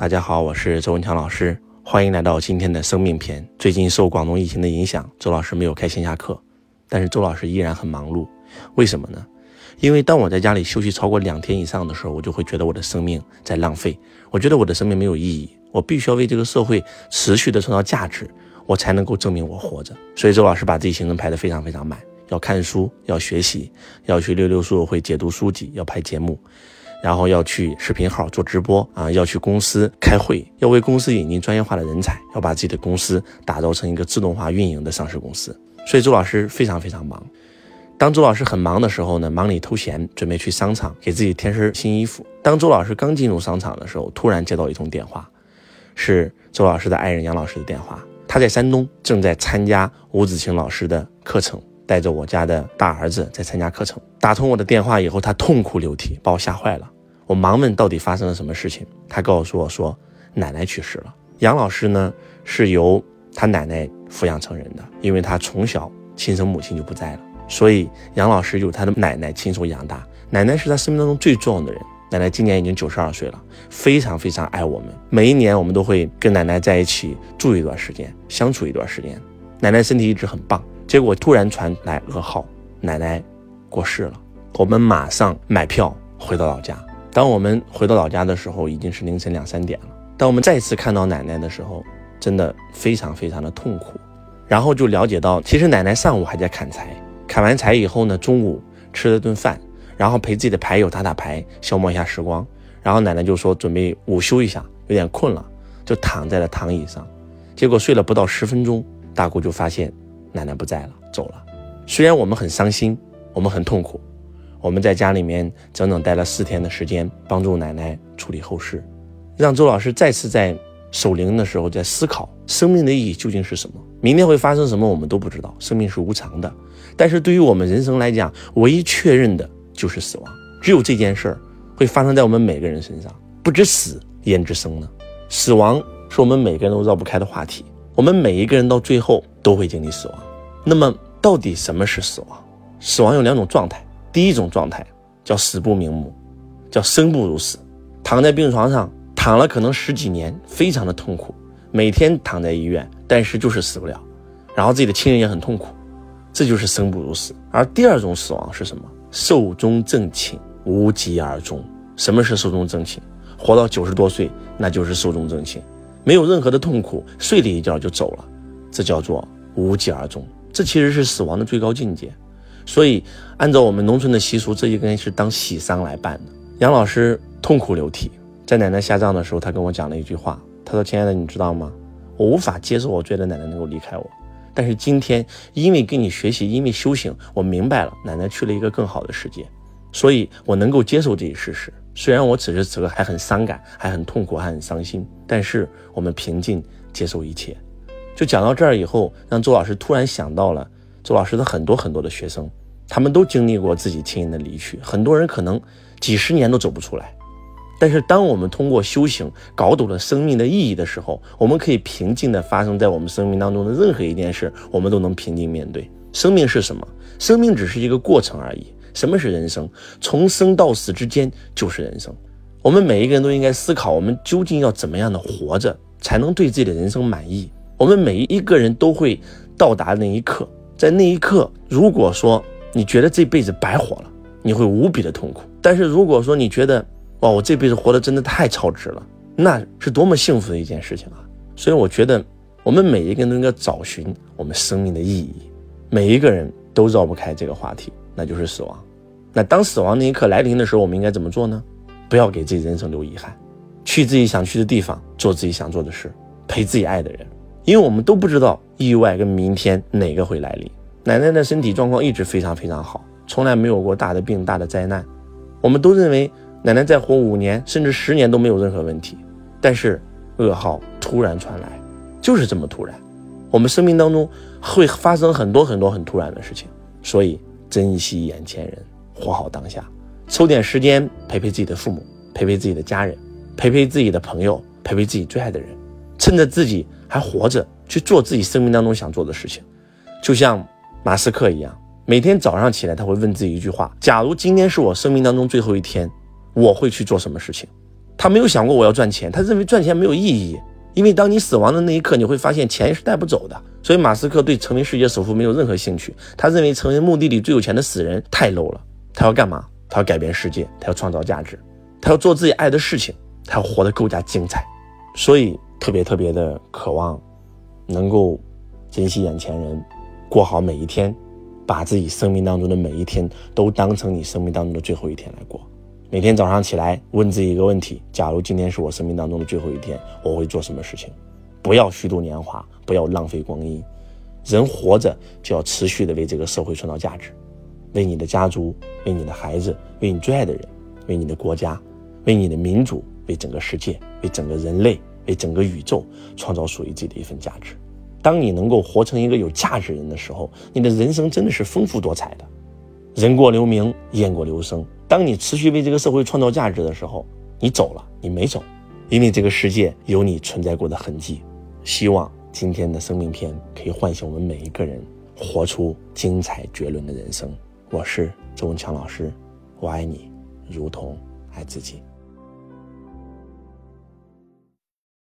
大家好，我是周文强老师，欢迎来到今天的生命篇。最近受广东疫情的影响，周老师没有开线下课，但是周老师依然很忙碌。为什么呢？因为当我在家里休息超过两天以上的时候，我就会觉得我的生命在浪费，我觉得我的生命没有意义，我必须要为这个社会持续的创造价值，我才能够证明我活着。所以周老师把自己行程排得非常非常满，要看书，要学习，要去六六书会解读书籍，要拍节目。然后要去视频号做直播啊，要去公司开会，要为公司引进专业化的人才，要把自己的公司打造成一个自动化运营的上市公司。所以周老师非常非常忙。当周老师很忙的时候呢，忙里偷闲，准备去商场给自己添身新衣服。当周老师刚进入商场的时候，突然接到一通电话，是周老师的爱人杨老师的电话。他在山东正在参加吴子清老师的课程。带着我家的大儿子在参加课程，打通我的电话以后，他痛哭流涕，把我吓坏了。我忙问到底发生了什么事情，他告诉我说奶奶去世了。杨老师呢是由他奶奶抚养成人的，因为他从小亲生母亲就不在了，所以杨老师由他的奶奶亲手养大。奶奶是他生命当中最重要的人。奶奶今年已经九十二岁了，非常非常爱我们。每一年我们都会跟奶奶在一起住一段时间，相处一段时间。奶奶身体一直很棒。结果突然传来噩耗，奶奶过世了。我们马上买票回到老家。当我们回到老家的时候，已经是凌晨两三点了。当我们再次看到奶奶的时候，真的非常非常的痛苦。然后就了解到，其实奶奶上午还在砍柴，砍完柴以后呢，中午吃了顿饭，然后陪自己的牌友打打牌，消磨一下时光。然后奶奶就说准备午休一下，有点困了，就躺在了躺椅上。结果睡了不到十分钟，大姑就发现。奶奶不在了，走了。虽然我们很伤心，我们很痛苦，我们在家里面整整待了四天的时间，帮助奶奶处理后事，让周老师再次在守灵的时候在思考生命的意义究竟是什么。明天会发生什么，我们都不知道。生命是无常的，但是对于我们人生来讲，唯一确认的就是死亡。只有这件事儿会发生在我们每个人身上。不知死，焉知生呢？死亡是我们每个人都绕不开的话题。我们每一个人到最后都会经历死亡，那么到底什么是死亡？死亡有两种状态，第一种状态叫死不瞑目，叫生不如死，躺在病床上躺了可能十几年，非常的痛苦，每天躺在医院，但是就是死不了，然后自己的亲人也很痛苦，这就是生不如死。而第二种死亡是什么？寿终正寝，无疾而终。什么是寿终正寝？活到九十多岁，那就是寿终正寝。没有任何的痛苦，睡了一觉就走了，这叫做无疾而终。这其实是死亡的最高境界。所以，按照我们农村的习俗，这应该是当喜丧来办的。杨老师痛哭流涕，在奶奶下葬的时候，他跟我讲了一句话，他说：“亲爱的，你知道吗？我无法接受我最爱的奶奶能够离开我，但是今天因为跟你学习，因为修行，我明白了奶奶去了一个更好的世界，所以我能够接受这一事实。”虽然我此时此刻还很伤感，还很痛苦，还很伤心，但是我们平静接受一切。就讲到这儿以后，让周老师突然想到了周老师的很多很多的学生，他们都经历过自己亲人的离去，很多人可能几十年都走不出来。但是当我们通过修行搞懂了生命的意义的时候，我们可以平静的发生在我们生命当中的任何一件事，我们都能平静面对。生命是什么？生命只是一个过程而已。什么是人生？从生到死之间就是人生。我们每一个人都应该思考，我们究竟要怎么样的活着，才能对自己的人生满意？我们每一个人都会到达那一刻，在那一刻，如果说你觉得这辈子白活了，你会无比的痛苦；但是如果说你觉得，哇，我这辈子活得真的太超值了，那是多么幸福的一件事情啊！所以我觉得，我们每一个人都应该找寻我们生命的意义。每一个人都绕不开这个话题。那就是死亡。那当死亡那一刻来临的时候，我们应该怎么做呢？不要给自己人生留遗憾，去自己想去的地方，做自己想做的事，陪自己爱的人。因为我们都不知道意外跟明天哪个会来临。奶奶的身体状况一直非常非常好，从来没有过大的病、大的灾难。我们都认为奶奶再活五年甚至十年都没有任何问题。但是噩耗突然传来，就是这么突然。我们生命当中会发生很多很多很突然的事情，所以。珍惜眼前人，活好当下，抽点时间陪陪自己的父母，陪陪自己的家人，陪陪自己的朋友，陪陪自己最爱的人，趁着自己还活着，去做自己生命当中想做的事情。就像马斯克一样，每天早上起来他会问自己一句话：假如今天是我生命当中最后一天，我会去做什么事情？他没有想过我要赚钱，他认为赚钱没有意义。因为当你死亡的那一刻，你会发现钱是带不走的。所以马斯克对成为世界首富没有任何兴趣。他认为成为墓地里最有钱的死人太 low 了。他要干嘛？他要改变世界，他要创造价值，他要做自己爱的事情，他要活得更加精彩。所以特别特别的渴望，能够珍惜眼前人，过好每一天，把自己生命当中的每一天都当成你生命当中的最后一天来过。每天早上起来问自己一个问题：假如今天是我生命当中的最后一天，我会做什么事情？不要虚度年华，不要浪费光阴。人活着就要持续的为这个社会创造价值，为你的家族，为你的孩子，为你最爱的人，为你的国家，为你的民族，为整个世界，为整个人类，为整个宇宙创造属于自己的一份价值。当你能够活成一个有价值人的时候，你的人生真的是丰富多彩的。人过留名，雁过留声。当你持续为这个社会创造价值的时候，你走了，你没走，因为这个世界有你存在过的痕迹。希望今天的生命篇可以唤醒我们每一个人，活出精彩绝伦的人生。我是周文强老师，我爱你，如同爱自己。